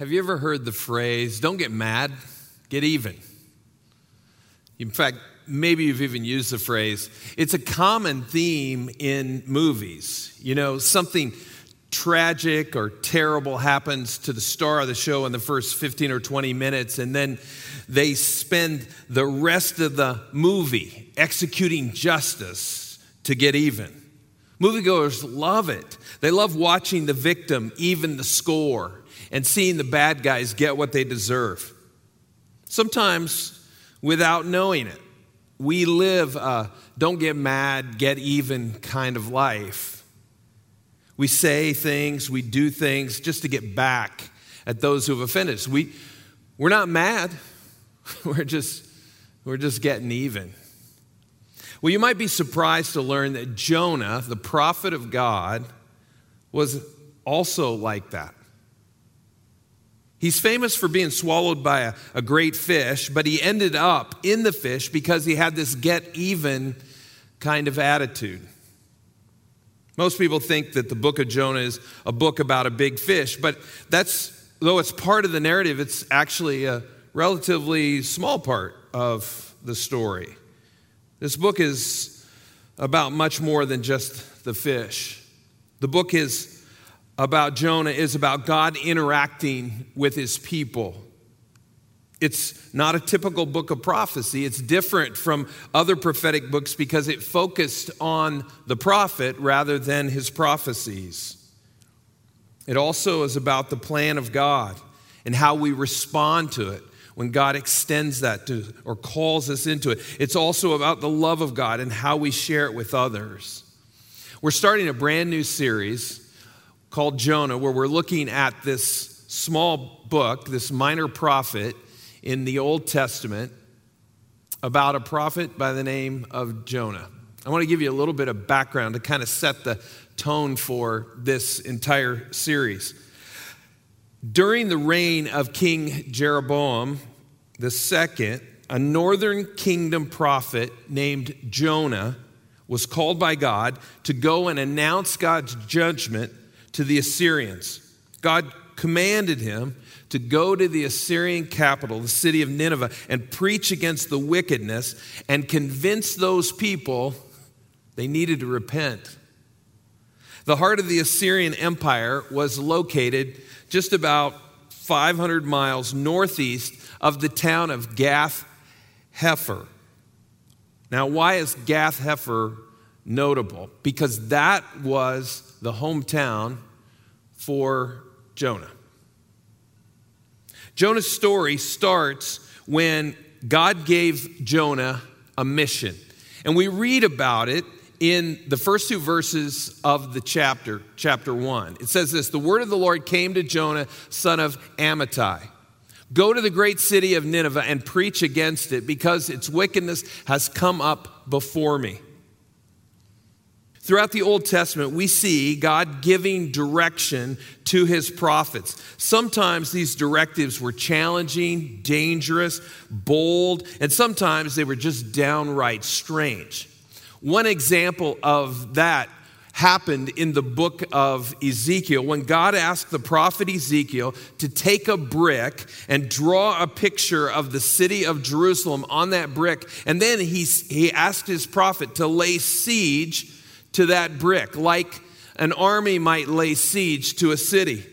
Have you ever heard the phrase, don't get mad, get even? In fact, maybe you've even used the phrase. It's a common theme in movies. You know, something tragic or terrible happens to the star of the show in the first 15 or 20 minutes, and then they spend the rest of the movie executing justice to get even. Moviegoers love it. They love watching the victim even the score and seeing the bad guys get what they deserve. Sometimes without knowing it, we live a don't get mad, get even kind of life. We say things, we do things just to get back at those who have offended us. We, we're not mad, we're just, we're just getting even. Well, you might be surprised to learn that Jonah, the prophet of God, was also like that. He's famous for being swallowed by a, a, great fish, but he ended up in the fish because he had this get even kind of attitude. Most people think that the book of Jonah is a book about a big fish, but that's, though it's part of the narrative, it's actually a relatively small part of the story. This book is about much more than just the fish. The book is about Jonah is about God interacting with his people. It's not a typical book of prophecy. It's different from other prophetic books because it focused on the prophet rather than his prophecies. It also is about the plan of God and how we respond to it when God extends that to or calls us into it. It's also about the love of God and how we share it with others. We're starting a brand new series called Jonah, where we're looking at this small book, this minor prophet in the Old Testament, about a prophet by the name of Jonah. I want to give you a little bit of background to kind of set the tone for this entire series. During the reign of King Jeroboam II, a northern kingdom prophet named Jonah was called by God to go and announce God's judgment to the Assyrians. God commanded him to go to the Assyrian capital, the city of Nineveh, and preach against the wickedness and convince those people they needed to repent. The heart of the Assyrian Empire was located just about 500 miles northeast of the town of Gath Hepher. Now, why is Gath Hepher notable? Because that was the hometown for Jonah. Jonah's story starts when God gave Jonah a mission. And we read about it in the first two verses of the chapter, chapter one. It says this The word of the Lord came to Jonah, son of Amittai. Go to the great city of Nineveh and preach against it because its wickedness has come up before me. Throughout the Old Testament, we see God giving direction to his prophets. Sometimes these directives were challenging, dangerous, bold, and sometimes they were just downright strange. One example of that happened in the book of Ezekiel when God asked the prophet Ezekiel to take a brick and draw a picture of the city of Jerusalem on that brick. And then he, he asked his prophet to lay siege to that brick, like an army might lay siege to a city.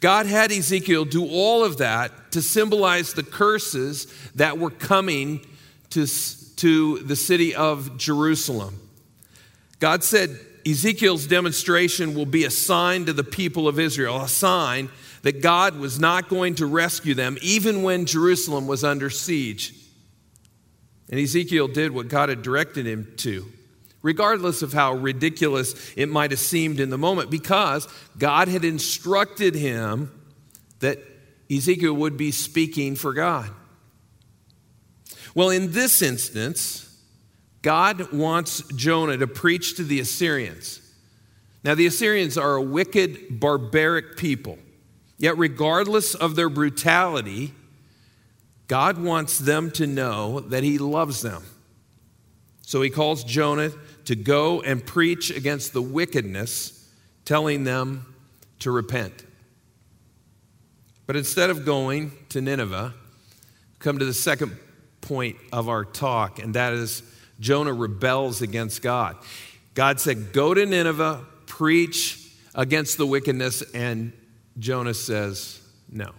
God had Ezekiel do all of that to symbolize the curses that were coming to, to the city of Jerusalem. God said Ezekiel's demonstration will be a sign to the people of Israel, a sign that God was not going to rescue them even when Jerusalem was under siege. And Ezekiel did what God had directed him to regardless of how ridiculous it might have seemed in the moment, because God had instructed him that Ezekiel would be speaking for God. Well, in this instance, God wants Jonah to preach to the Assyrians. Now, the Assyrians are a wicked, barbaric people. Yet, regardless of their brutality, God wants them to know that He loves them. So He calls Jonah to go and preach against the wickedness, telling them to repent. But instead of going to Nineveh, come to the second point of our talk, and that is Jonah rebels against God. God said, Go to Nineveh, preach against the wickedness, and Jonah says, No.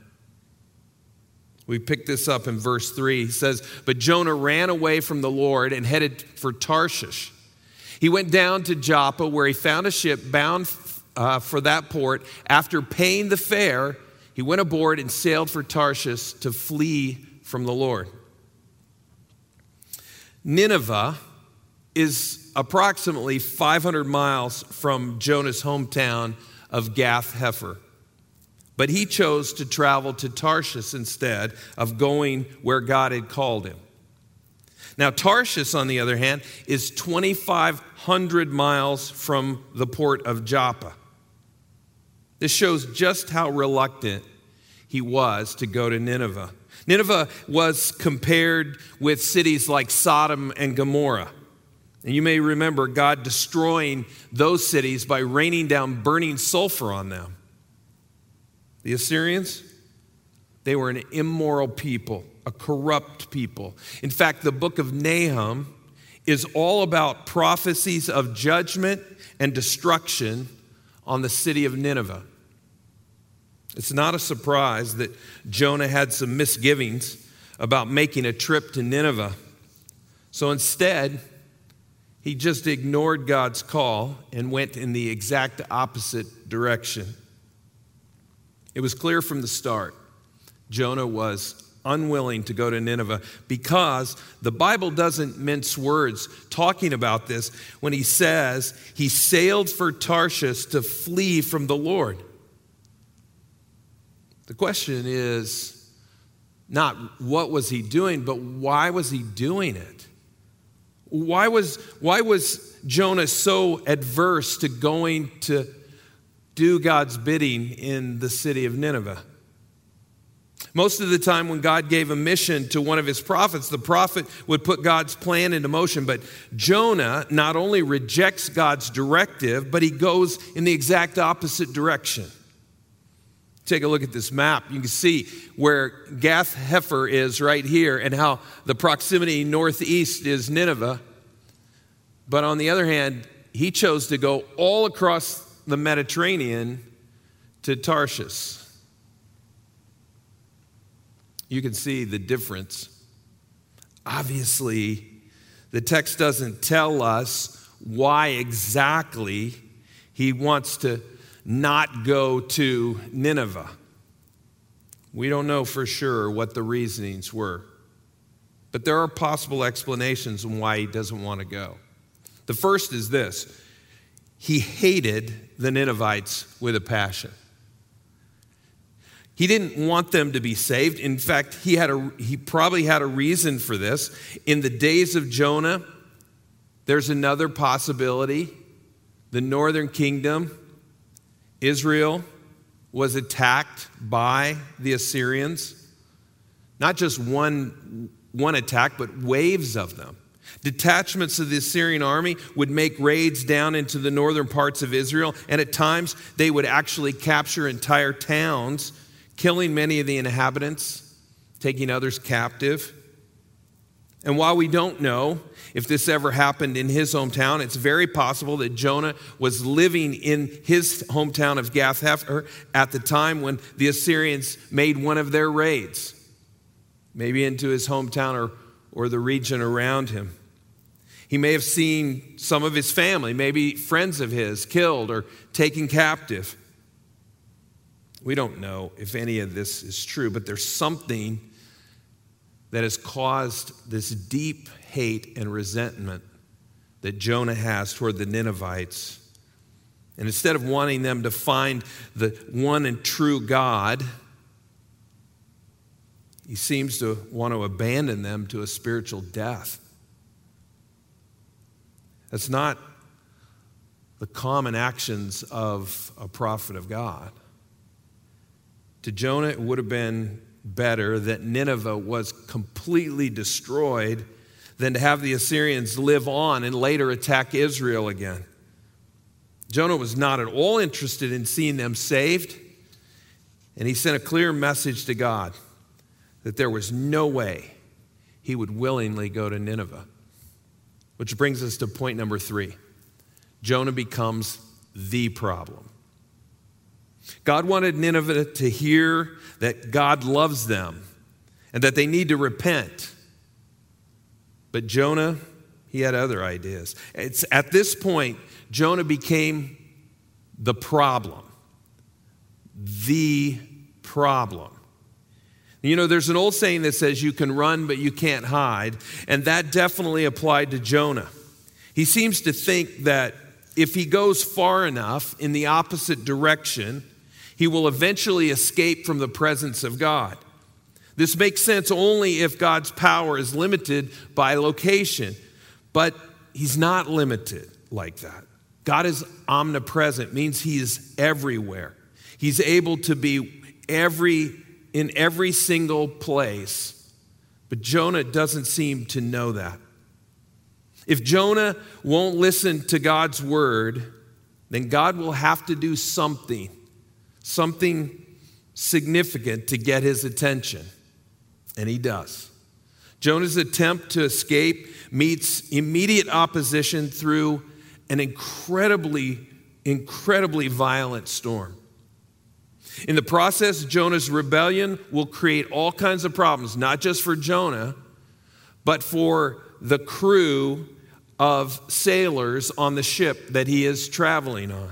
We pick this up in verse 3. He says, But Jonah ran away from the Lord and headed for Tarshish. He went down to Joppa, where he found a ship bound uh, for that port. After paying the fare, he went aboard and sailed for Tarshish to flee from the Lord. Nineveh is approximately 500 miles from Jonah's hometown of Gath Hepher. But he chose to travel to Tarshish instead of going where God had called him. Now, Tarshish, on the other hand, is 2,500 miles from the port of Joppa. This shows just how reluctant he was to go to Nineveh. Nineveh was compared with cities like Sodom and Gomorrah. And you may remember God destroying those cities by raining down burning sulfur on them. The Assyrians, they were an immoral people, a corrupt people. In fact, the book of Nahum is all about prophecies of judgment and destruction on the city of Nineveh. It's not a surprise that Jonah had some misgivings about making a trip to Nineveh. So instead, he just ignored God's call and went in the exact opposite direction. It was clear from the start Jonah was unwilling to go to Nineveh because the Bible doesn't mince words talking about this when he says he sailed for Tarshish to flee from the Lord. The question is not what was he doing, but why was he doing it? Why was, why was Jonah so adverse to going to do God's bidding in the city of Nineveh? Most of the time, when God gave a mission to one of his prophets, the prophet would put God's plan into motion. But Jonah not only rejects God's directive, but he goes in the exact opposite direction. Take a look at this map. You can see where Gath Hepher is right here and how the proximity northeast is Nineveh. But on the other hand, he chose to go all across the Mediterranean to Tarshish. You can see the difference. Obviously, the text doesn't tell us why exactly he wants to not go to Nineveh. We don't know for sure what the reasonings were, but there are possible explanations on why he doesn't want to go. The first is this he hated the Ninevites with a passion. He didn't want them to be saved. In fact, he, had a, he probably had a reason for this. In the days of Jonah, there's another possibility. The northern kingdom Israel was attacked by the Assyrians. Not just one, one attack, but waves of them. Detachments of the Assyrian army would make raids down into the northern parts of Israel, and at times they would actually capture entire towns, killing many of the inhabitants, taking others captive. And while we don't know if this ever happened in his hometown, it's very possible that Jonah was living in his hometown of Gath Hepher at the time when the Assyrians made one of their raids, maybe into his hometown or, or the region around him. He may have seen some of his family, maybe friends of his, killed or taken captive. We don't know if any of this is true, but there's something that has caused this deep hate and resentment that Jonah has toward the Ninevites. And instead of wanting them to find the one and true God, he seems to want to abandon them to a spiritual death. That's not the common actions of a prophet of God. To Jonah, it would have been better that Nineveh was completely destroyed than to have the Assyrians live on and later attack Israel again. Jonah was not at all interested in seeing them saved. And he sent a clear message to God that there was no way he would willingly go to Nineveh. Which brings us to point number three Jonah becomes the problem. God wanted Nineveh to hear that God loves them and that they need to repent. But Jonah, he had other ideas. It's at this point, Jonah became the problem. The problem. You know, there's an old saying that says you can run, but you can't hide. And that definitely applied to Jonah. He seems to think that if he goes far enough in the opposite direction, he will eventually escape from the presence of God. This makes sense only if God's power is limited by location, but he's not limited like that. God is omnipresent, means he is everywhere. He's able to be every in every single place. But Jonah doesn't seem to know that. If Jonah won't listen to God's word, then God will have to do something, something significant to get his attention. And he does. Jonah's attempt to escape meets immediate opposition through an incredibly, incredibly violent storm. In the process, Jonah's rebellion will create all kinds of problems, not just for Jonah, but for the crew of sailors on the ship that he is traveling on.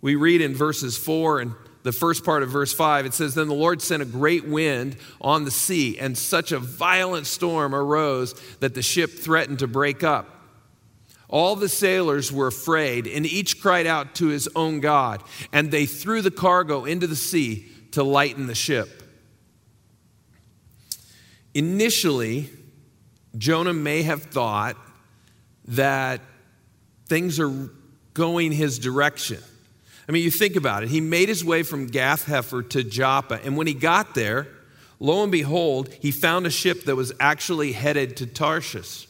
We read in verses 4 and the first part of verse 5, it says, Then the Lord sent a great wind on the sea, and such a violent storm arose that the ship threatened to break up. All the sailors were afraid, and each cried out to his own God, and they threw the cargo into the sea to lighten the ship. Initially, Jonah may have thought that things are going his direction. I mean, you think about it. He made his way from Gath Hepher to Joppa, and when he got there, lo and behold, he found a ship that was actually headed to Tarshish.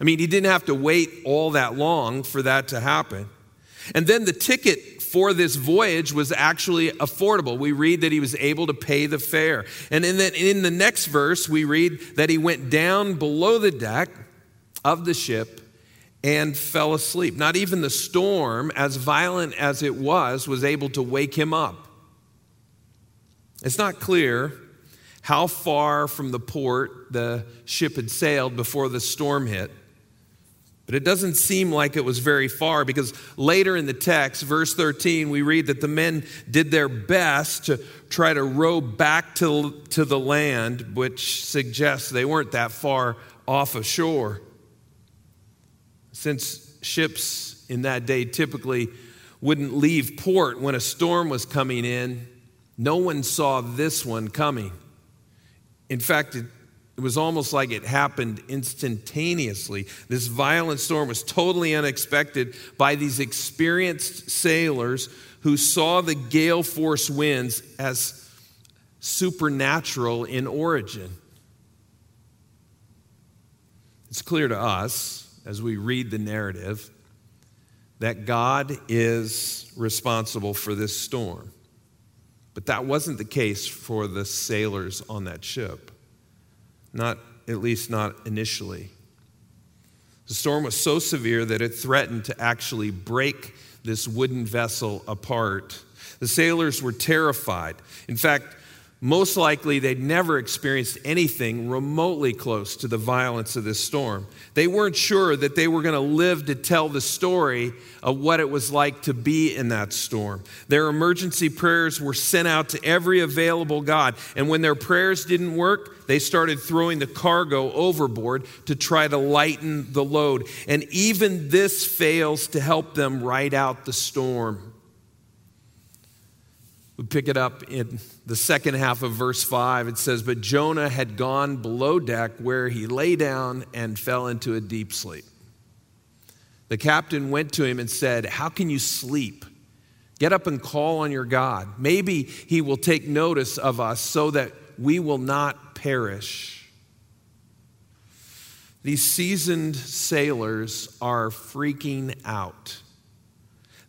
I mean, he didn't have to wait all that long for that to happen. And then the ticket for this voyage was actually affordable. We read that he was able to pay the fare. And in the, in the next verse, we read that he went down below the deck of the ship and fell asleep. Not even the storm, as violent as it was, was able to wake him up. It's not clear how far from the port the ship had sailed before the storm hit. But it doesn't seem like it was very far because later in the text, verse 13, we read that the men did their best to try to row back to, to the land, which suggests they weren't that far off of shore. Since ships in that day typically wouldn't leave port when a storm was coming in, no one saw this one coming. In fact, it it was almost like it happened instantaneously. This violent storm was totally unexpected by these experienced sailors who saw the gale force winds as supernatural in origin. It's clear to us as we read the narrative that God is responsible for this storm. But that wasn't the case for the sailors on that ship not at least not initially. The storm was so severe that it threatened to actually break this wooden vessel apart. The sailors were terrified. In fact, most likely they'd never experienced anything remotely close to the violence of this storm. They weren't sure that they were going to live to tell the story of what it was like to be in that storm. Their emergency prayers were sent out to every available God, and when their prayers didn't work, they started throwing the cargo overboard to try to lighten the load. And even this fails to help them ride out the storm. We pick it up in the second half of verse 5. It says, But Jonah had gone below deck where he lay down and fell into a deep sleep. The captain went to him and said, How can you sleep? Get up and call on your God. Maybe he will take notice of us so that we will not perish. These seasoned sailors are freaking out.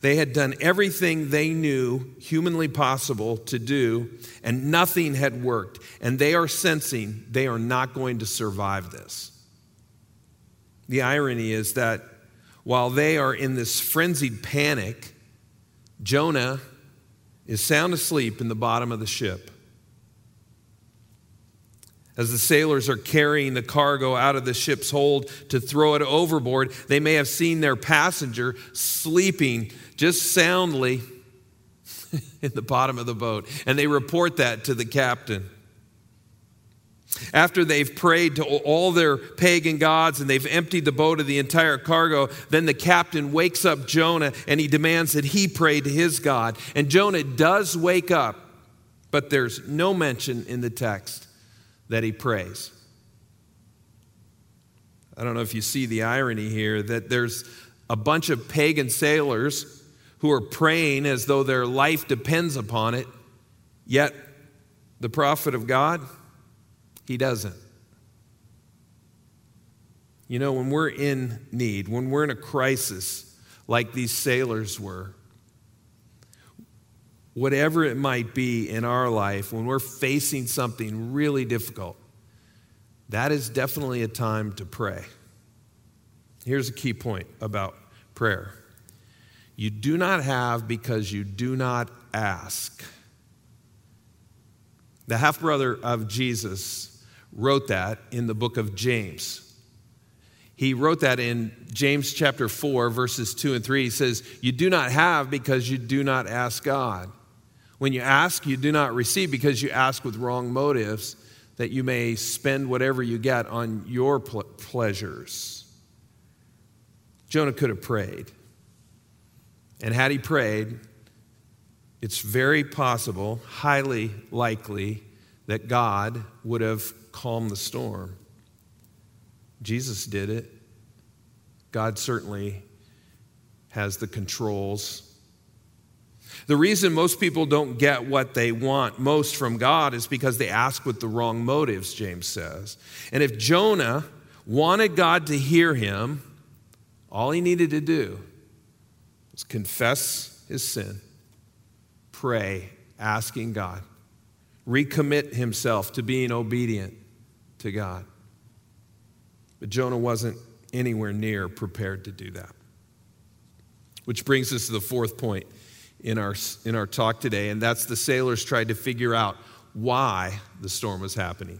They had done everything they knew humanly possible to do, and nothing had worked. And they are sensing they are not going to survive this. The irony is that while they are in this frenzied panic, Jonah is sound asleep in the bottom of the ship. As the sailors are carrying the cargo out of the ship's hold to throw it overboard, they may have seen their passenger sleeping just soundly in the bottom of the boat. And they report that to the captain. After they've prayed to all their pagan gods and they've emptied the boat of the entire cargo, then the captain wakes up Jonah and he demands that he pray to his God. And Jonah does wake up, but there's no mention in the text that he prays. I don't know if you see the irony here that there's a bunch of pagan sailors who are praying as though their life depends upon it, yet the prophet of God, he doesn't. You know, when we're in need, when we're in a crisis like these sailors were, whatever it might be in our life, when we're facing something really difficult, that is definitely a time to pray. Here's a key point about prayer you do not have because you do not ask. The half brother of Jesus wrote that in the book of James. He wrote that in James chapter 4, verses 2 and 3. He says, You do not have because you do not ask God. When you ask, you do not receive because you ask with wrong motives, that you may spend whatever you get on your ple- pleasures. Jonah could have prayed. And had he prayed, it's very possible, highly likely, that God would have calmed the storm. Jesus did it. God certainly has the controls the reason most people don't get what they want most from God is because they ask with the wrong motives, James says. And if Jonah wanted God to hear him, all he needed to do confess his sin, pray, asking God, recommit himself to being obedient to God. But Jonah wasn't anywhere near prepared to do that. Which brings us to the fourth point in our, in our talk today, and that's the sailors tried to figure out why the storm was happening.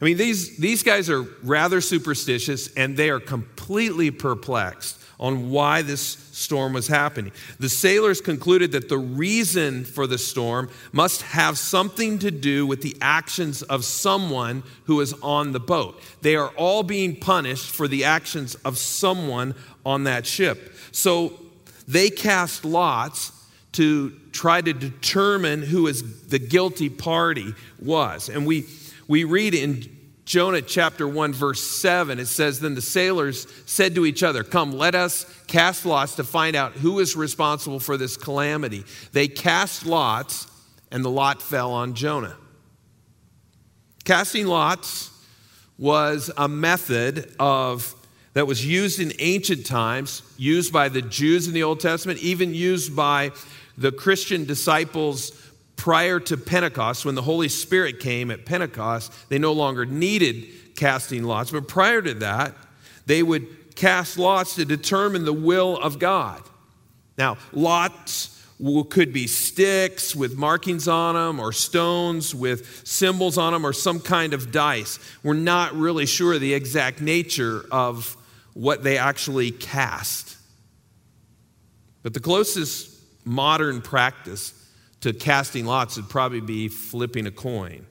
I mean, these, these guys are rather superstitious and they are completely perplexed on why this storm was happening. The sailors concluded that the reason for the storm must have something to do with the actions of someone who is on the boat. They are all being punished for the actions of someone on that ship. So they cast lots to try to determine who is the guilty party was. And we, we read in Jonah chapter 1, verse 7, it says, Then the sailors said to each other, Come, let us cast lots to find out who is responsible for this calamity. They cast lots, and the lot fell on Jonah. Casting lots was a method of that was used in ancient times, used by the Jews in the Old Testament, even used by the Christian disciples prior to Pentecost. When the Holy Spirit came at Pentecost, they no longer needed casting lots. But prior to that, they would cast lots to determine the will of God. Now, lots could be sticks with markings on them, or stones with symbols on them, or some kind of dice. We're not really sure the exact nature of what they actually cast. But the closest modern practice to casting lots would probably be flipping a coin.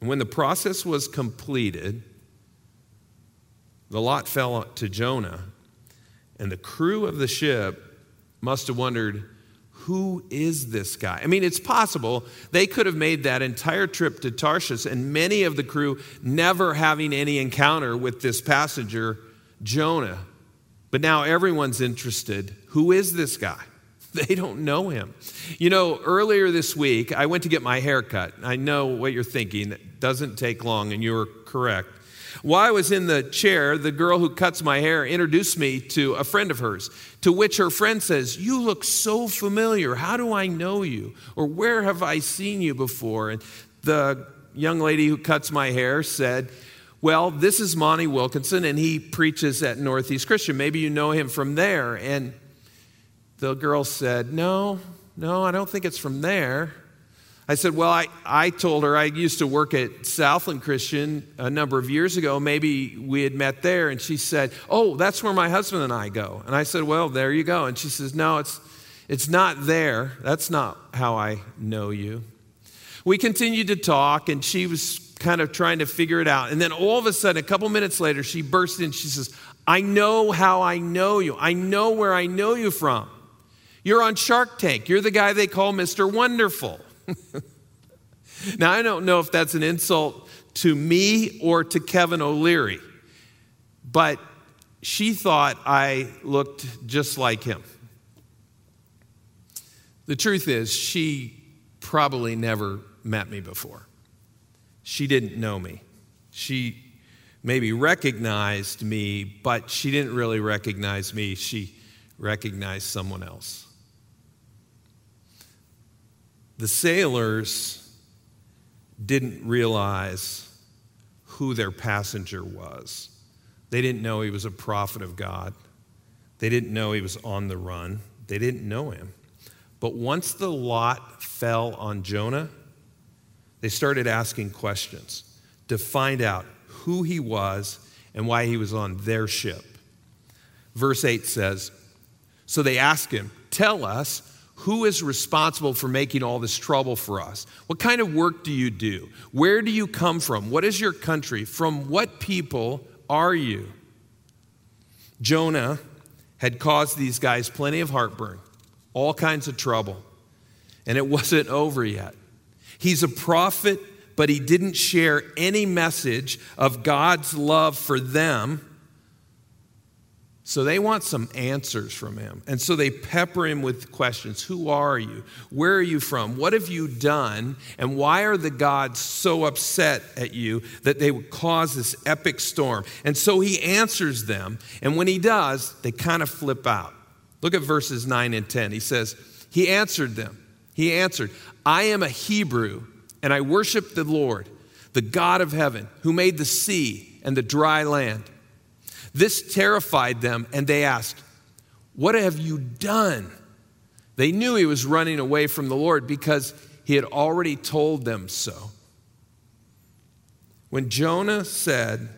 And when the process was completed, the lot fell to Jonah, and the crew of the ship must have wondered who is this guy? I mean, it's possible they could have made that entire trip to Tarshish and many of the crew never having any encounter with this passenger, Jonah. But now everyone's interested. Who is this guy? They don't know him. You know, earlier this week, I went to get my hair cut. I know what you're thinking. It doesn't take long, and you're correct. While I was in the chair, the girl who cuts my hair introduced me to a friend of hers, to which her friend says, You look so familiar. How do I know you? Or where have I seen you before? And the young lady who cuts my hair said, Well, this is Monty Wilkinson, and he preaches at Northeast Christian. Maybe you know him from there. And the girl said, No, no, I don't think it's from there. I said, Well, I, I told her I used to work at Southland Christian a number of years ago. Maybe we had met there. And she said, Oh, that's where my husband and I go. And I said, Well, there you go. And she says, No, it's, it's not there. That's not how I know you. We continued to talk, and she was kind of trying to figure it out. And then all of a sudden, a couple minutes later, she burst in. She says, I know how I know you. I know where I know you from. You're on Shark Tank. You're the guy they call Mr. Wonderful. now, I don't know if that's an insult to me or to Kevin O'Leary, but she thought I looked just like him. The truth is, she probably never met me before. She didn't know me. She maybe recognized me, but she didn't really recognize me. She recognized someone else. The sailors didn't realize who their passenger was. They didn't know he was a prophet of God. They didn't know he was on the run. They didn't know him. But once the lot fell on Jonah, they started asking questions to find out who he was and why he was on their ship. Verse 8 says So they asked him, Tell us, who is responsible for making all this trouble for us? What kind of work do you do? Where do you come from? What is your country? From what people are you? Jonah had caused these guys plenty of heartburn, all kinds of trouble, and it wasn't over yet. He's a prophet, but he didn't share any message of God's love for them so they want some answers from him. And so they pepper him with questions Who are you? Where are you from? What have you done? And why are the gods so upset at you that they would cause this epic storm? And so he answers them. And when he does, they kind of flip out. Look at verses 9 and 10. He says, He answered them. He answered, I am a Hebrew, and I worship the Lord, the God of heaven, who made the sea and the dry land. This terrified them, and they asked, What have you done? They knew he was running away from the Lord because he had already told them so. When Jonah said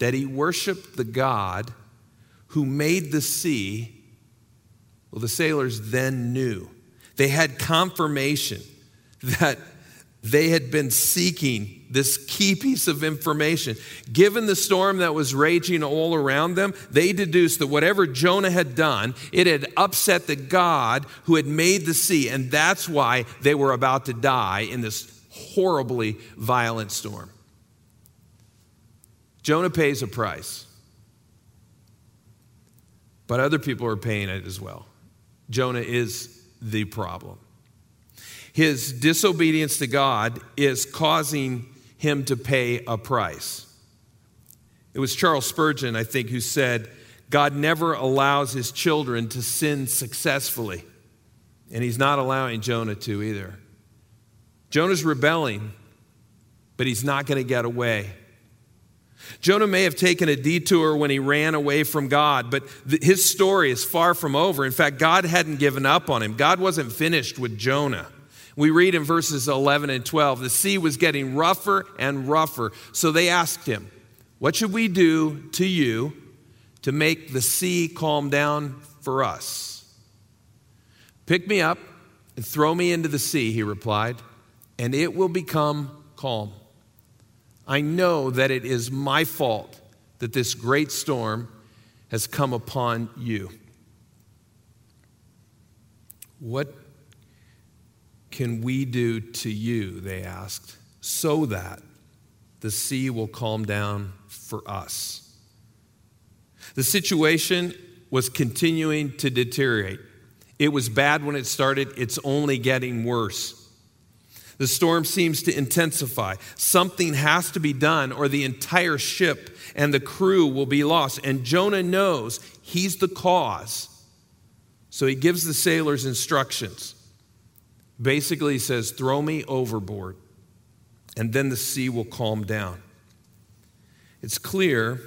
that he worshiped the God who made the sea, well, the sailors then knew. They had confirmation that they had been seeking this key piece of information. Given the storm that was raging all around them, they deduced that whatever Jonah had done, it had upset the God who had made the sea, and that's why they were about to die in this horribly violent storm. Jonah pays a price, but other people are paying it as well. Jonah is the problem. His disobedience to God is causing him to pay a price. It was Charles Spurgeon, I think, who said, God never allows his children to sin successfully. And he's not allowing Jonah to either. Jonah's rebelling, but he's not going to get away. Jonah may have taken a detour when he ran away from God, but th- his story is far from over. In fact, God hadn't given up on him, God wasn't finished with Jonah. We read in verses 11 and 12 the sea was getting rougher and rougher. So they asked him, What should we do to you to make the sea calm down for us? Pick me up and throw me into the sea, he replied, and it will become calm. I know that it is my fault that this great storm has come upon you. What can we do to you? They asked, so that the sea will calm down for us. The situation was continuing to deteriorate. It was bad when it started, it's only getting worse. The storm seems to intensify. Something has to be done, or the entire ship and the crew will be lost. And Jonah knows he's the cause. So he gives the sailors instructions. Basically, says, Throw me overboard, and then the sea will calm down. It's clear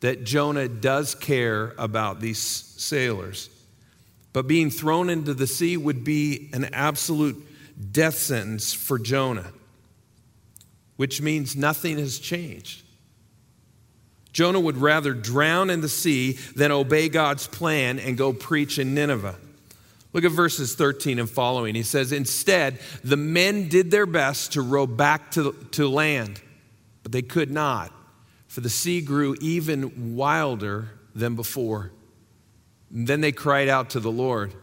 that Jonah does care about these sailors, but being thrown into the sea would be an absolute death sentence for Jonah, which means nothing has changed. Jonah would rather drown in the sea than obey God's plan and go preach in Nineveh. Look at verses 13 and following. He says, Instead, the men did their best to row back to, to land, but they could not, for the sea grew even wilder than before. And then they cried out to the Lord,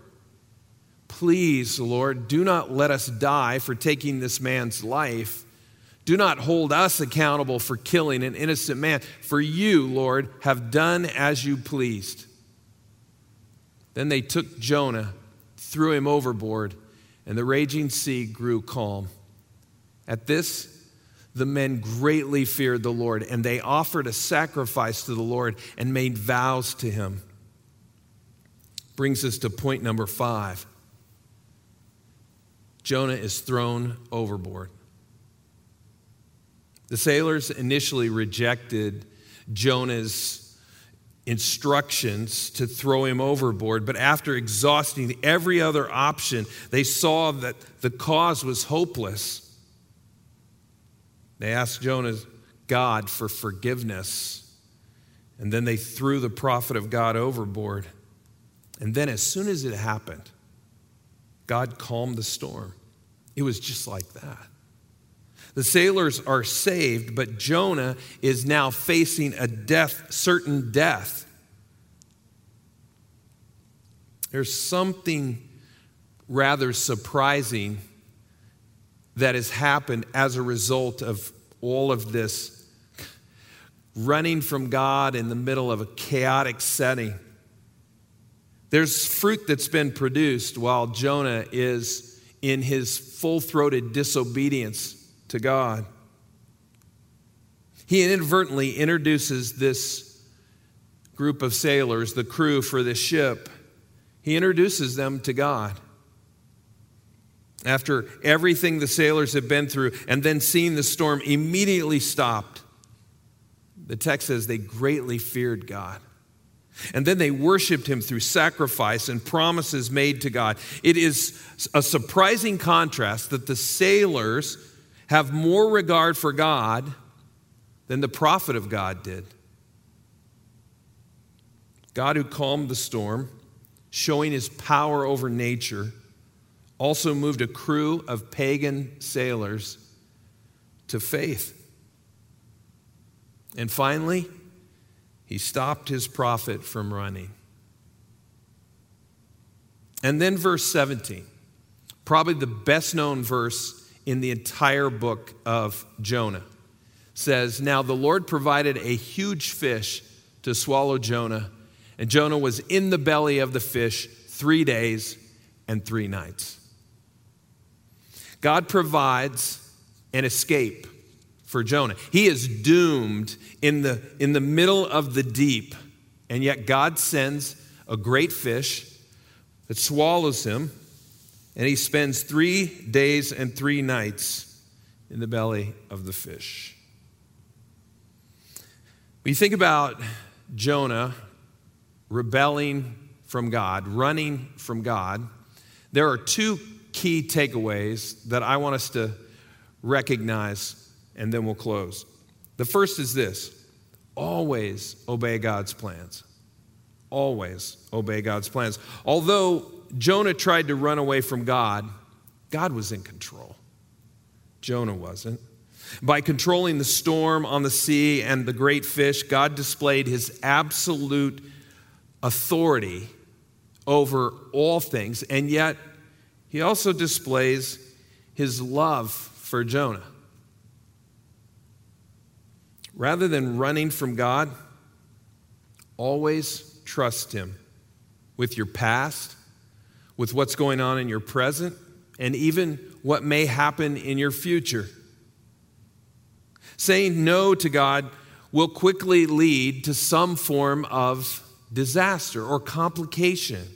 Please, Lord, do not let us die for taking this man's life. Do not hold us accountable for killing an innocent man, for you, Lord, have done as you pleased. Then they took Jonah threw him overboard, and the raging sea grew calm. At this, the men greatly feared the Lord, and they offered a sacrifice to the Lord and made vows to him. Brings us to point number five Jonah is thrown overboard. The sailors initially rejected Jonah's instructions to throw him overboard, but after exhausting every other option, they saw that the cause was hopeless. They asked Jonah's God for forgiveness, and then they threw the prophet of God overboard. And then, as soon as it happened, God calmed the storm. It was just like that. The sailors are saved, but Jonah is now facing a death, certain death. There's something rather surprising that has happened as a result of all of this running from God in the middle of a chaotic setting. There's fruit that's been produced while Jonah is in his full throated disobedience to God. He inadvertently introduces this group of sailors, the crew for this ship, he introduces them to God. After everything the sailors have been through and then seeing the storm immediately stopped, the text says they greatly feared God. And then they worshiped him through sacrifice and promises made to God. It is a surprising contrast that the sailors have more regard for God than the prophet of God did. God, who calmed the storm, showing his power over nature, also moved a crew of pagan sailors to faith. And finally, he stopped his prophet from running. And then, verse 17, probably the best known verse in the entire book of Jonah. Says, Now the Lord provided a huge fish to swallow Jonah, and Jonah was in the belly of the fish three days and three nights. God provides an escape for Jonah. He is doomed in the, in the middle of the deep, and yet God sends a great fish that swallows him and he spends three days and three nights in the belly of the fish. When you think about Jonah rebelling from God, running from God, there are two key takeaways that I want us to recognize, and then we'll close. The first is this always obey God's plans. Always obey God's plans. Although Jonah tried to run away from God, God was in control. Jonah wasn't. By controlling the storm on the sea and the great fish, God displayed his absolute authority over all things, and yet he also displays his love for Jonah. Rather than running from God, always trust him with your past with what's going on in your present and even what may happen in your future. Saying no to God will quickly lead to some form of disaster or complication.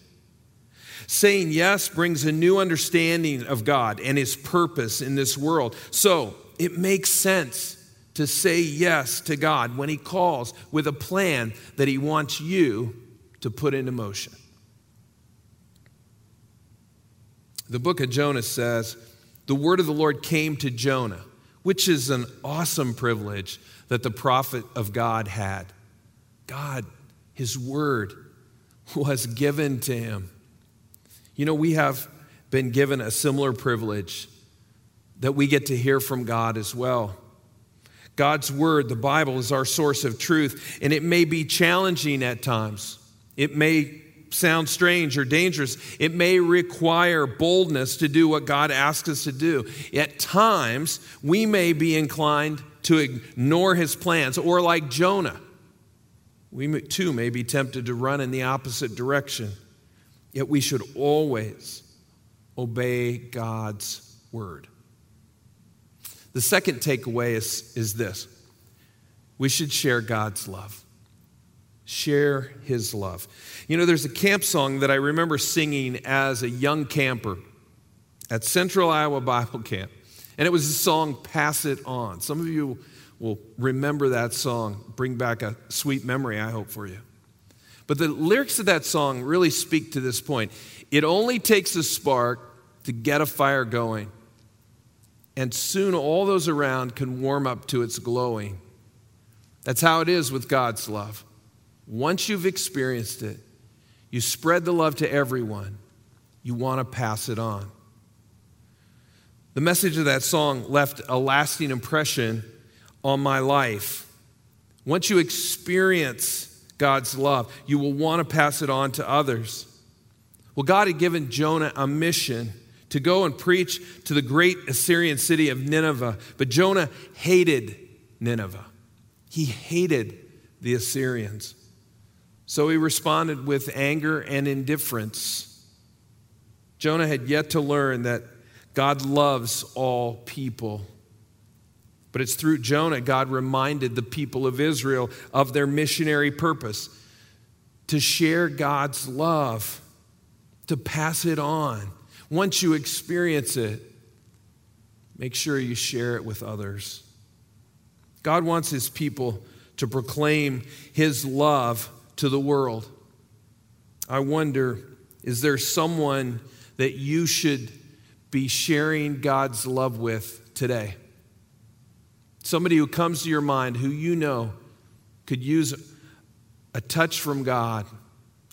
Saying yes brings a new understanding of God and His purpose in this world. So it makes sense to say yes to God when He calls with a plan that He wants you to put into motion. The book of Jonah says, The word of the Lord came to Jonah, which is an awesome privilege that the prophet of God had. God, his word was given to him. You know, we have been given a similar privilege that we get to hear from God as well. God's word, the Bible, is our source of truth, and it may be challenging at times. It may sound strange or dangerous. It may require boldness to do what God asks us to do. At times, we may be inclined to ignore his plans, or like Jonah, we too may be tempted to run in the opposite direction. Yet we should always obey God's word. The second takeaway is, is this we should share God's love. Share his love. You know, there's a camp song that I remember singing as a young camper at Central Iowa Bible Camp. And it was the song Pass It On. Some of you will remember that song, bring back a sweet memory, I hope, for you. But the lyrics of that song really speak to this point. It only takes a spark to get a fire going, and soon all those around can warm up to its glowing. That's how it is with God's love. Once you've experienced it, you spread the love to everyone, you want to pass it on. The message of that song left a lasting impression on my life. Once you experience God's love, you will want to pass it on to others. Well, God had given Jonah a mission to go and preach to the great Assyrian city of Nineveh, but Jonah hated Nineveh. He hated the Assyrians. So he responded with anger and indifference. Jonah had yet to learn that God loves all people. But it's through Jonah God reminded the people of Israel of their missionary purpose to share God's love, to pass it on. Once you experience it, make sure you share it with others. God wants his people to proclaim his love to the world. I wonder is there someone that you should be sharing God's love with today? Somebody who comes to your mind who you know could use a touch from God.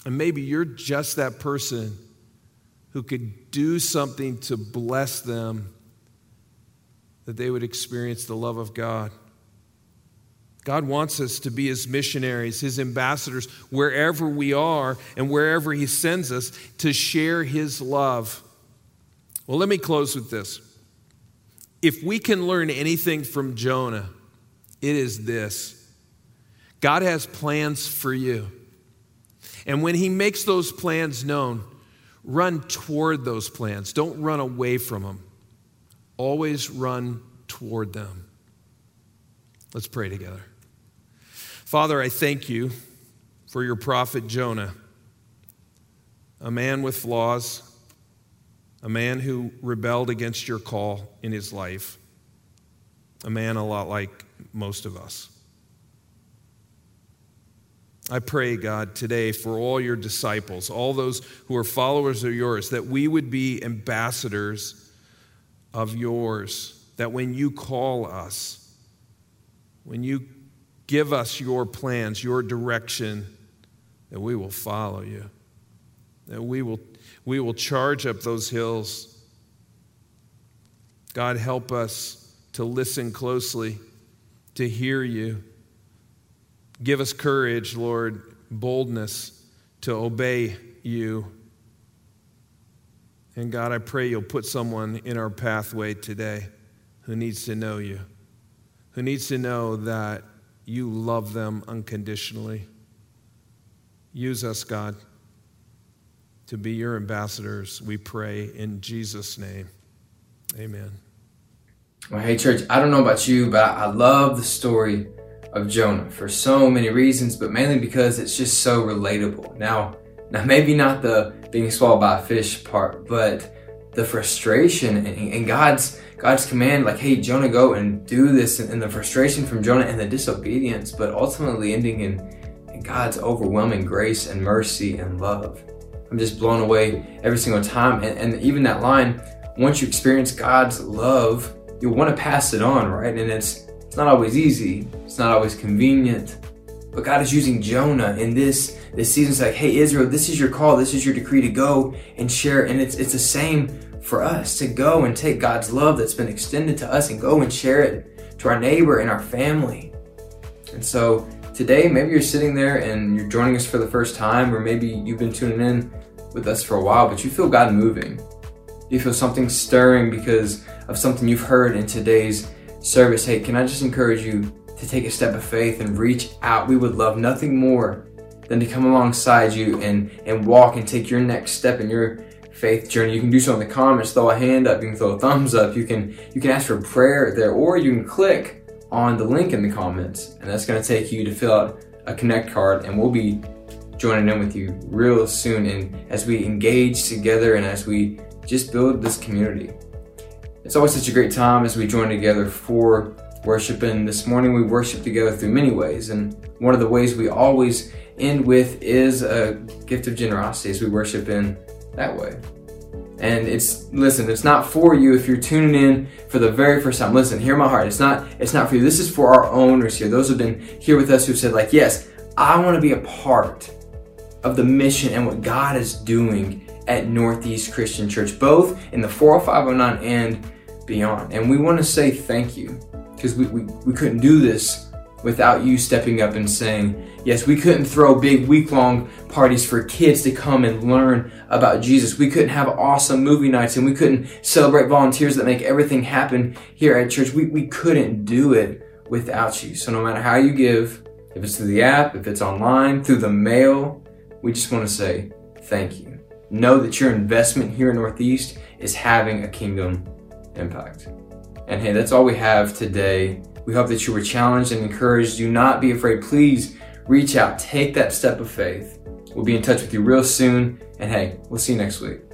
And maybe you're just that person who could do something to bless them that they would experience the love of God. God wants us to be his missionaries, his ambassadors, wherever we are and wherever he sends us to share his love. Well, let me close with this. If we can learn anything from Jonah, it is this God has plans for you. And when He makes those plans known, run toward those plans. Don't run away from them. Always run toward them. Let's pray together. Father, I thank you for your prophet Jonah, a man with flaws a man who rebelled against your call in his life, a man a lot like most of us. I pray, God, today for all your disciples, all those who are followers of yours, that we would be ambassadors of yours, that when you call us, when you give us your plans, your direction, that we will follow you, that we will we will charge up those hills. God, help us to listen closely, to hear you. Give us courage, Lord, boldness to obey you. And God, I pray you'll put someone in our pathway today who needs to know you, who needs to know that you love them unconditionally. Use us, God. to be your ambassadors, we pray in Jesus' name. Amen. Well, hey, church, I don't know about you, but I love the story of Jonah for so many reasons, but mainly because it's just so relatable. Now, now maybe not the being swallowed by a fish part, but the frustration and, and God's God's command, like, hey, Jonah, go and do this, and, and, the frustration from Jonah and the disobedience, but ultimately ending in, in God's overwhelming grace and mercy and love. I'm just blown away every single time. And, and even that line, once you experience God's love, you'll want to pass it on, right? And it's it's not always easy, it's not always convenient. But God is using Jonah in this this season. It's like, hey Israel, this is your call, this is your decree to go and share. And it's it's the same for us to go and take God's love that's been extended to us and go and share it to our neighbor and our family. And so today, maybe you're sitting there and you're joining us for the first time, or maybe you've been tuning in with us for a while, but you feel God moving. You feel something stirring because of something you've heard in today's service. Hey, can I just encourage you to take a step of faith and reach out? We would love nothing more than to come alongside you and, and walk and take your next step in your faith journey. You can do so in the comments, throw a hand up, you can throw a thumbs up, you can you can ask for prayer there, or you can click on the link in the comments, and that's gonna take you to fill out a connect card and we'll be joining in with you real soon and as we engage together and as we just build this community. It's always such a great time as we join together for worship. And this morning we worship together through many ways. And one of the ways we always end with is a gift of generosity as we worship in that way. And it's listen, it's not for you if you're tuning in for the very first time. Listen, hear my heart. It's not it's not for you. This is for our owners here. Those who've been here with us who've said, like, yes, I want to be a part of the mission and what God is doing at Northeast Christian Church, both in the 40509 and beyond. And we want to say thank you because we, we, we couldn't do this without you stepping up and saying, yes, we couldn't throw big week long parties for kids to come and learn about Jesus. We couldn't have awesome movie nights and we couldn't celebrate volunteers that make everything happen here at church. We, we couldn't do it without you. So no matter how you give, if it's through the app, if it's online, through the mail, we just want to say thank you. Know that your investment here in Northeast is having a kingdom impact. And hey, that's all we have today. We hope that you were challenged and encouraged. Do not be afraid. Please reach out, take that step of faith. We'll be in touch with you real soon. And hey, we'll see you next week.